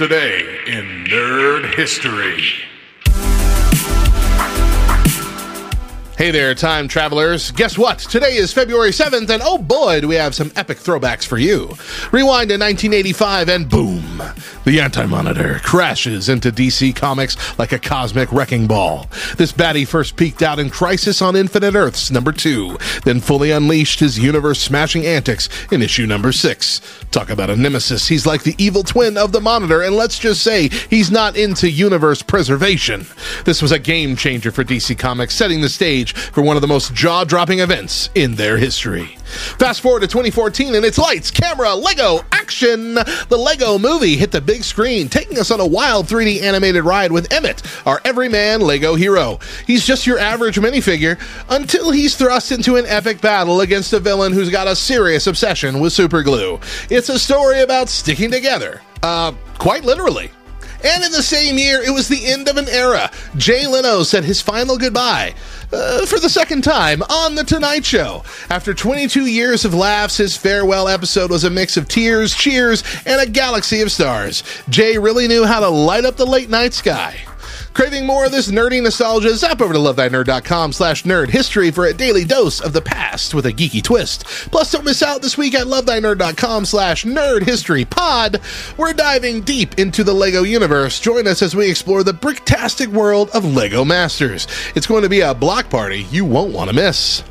Today in Nerd History. Hey there, time travelers. Guess what? Today is February 7th, and oh boy, do we have some epic throwbacks for you. Rewind to 1985, and boom, the Anti Monitor crashes into DC Comics like a cosmic wrecking ball. This baddie first peeked out in Crisis on Infinite Earths number 2, then fully unleashed his universe smashing antics in issue number 6. Talk about a nemesis. He's like the evil twin of the Monitor, and let's just say he's not into universe preservation. This was a game changer for DC Comics, setting the stage for one of the most jaw dropping events in their history. Fast forward to 2014 and it's lights, camera, Lego, action! The Lego movie hit the big screen, taking us on a wild 3D animated ride with Emmett, our everyman Lego hero. He's just your average minifigure until he's thrust into an epic battle against a villain who's got a serious obsession with superglue. It's a story about sticking together. Uh, quite literally. And in the same year, it was the end of an era. Jay Leno said his final goodbye uh, for the second time on The Tonight Show. After 22 years of laughs, his farewell episode was a mix of tears, cheers, and a galaxy of stars. Jay really knew how to light up the late night sky. Craving more of this nerdy nostalgia? Zap over to lovethynerd.com slash nerd history for a daily dose of the past with a geeky twist. Plus, don't miss out this week at lovethynerd.com slash nerd history pod. We're diving deep into the LEGO universe. Join us as we explore the bricktastic world of LEGO Masters. It's going to be a block party you won't want to miss.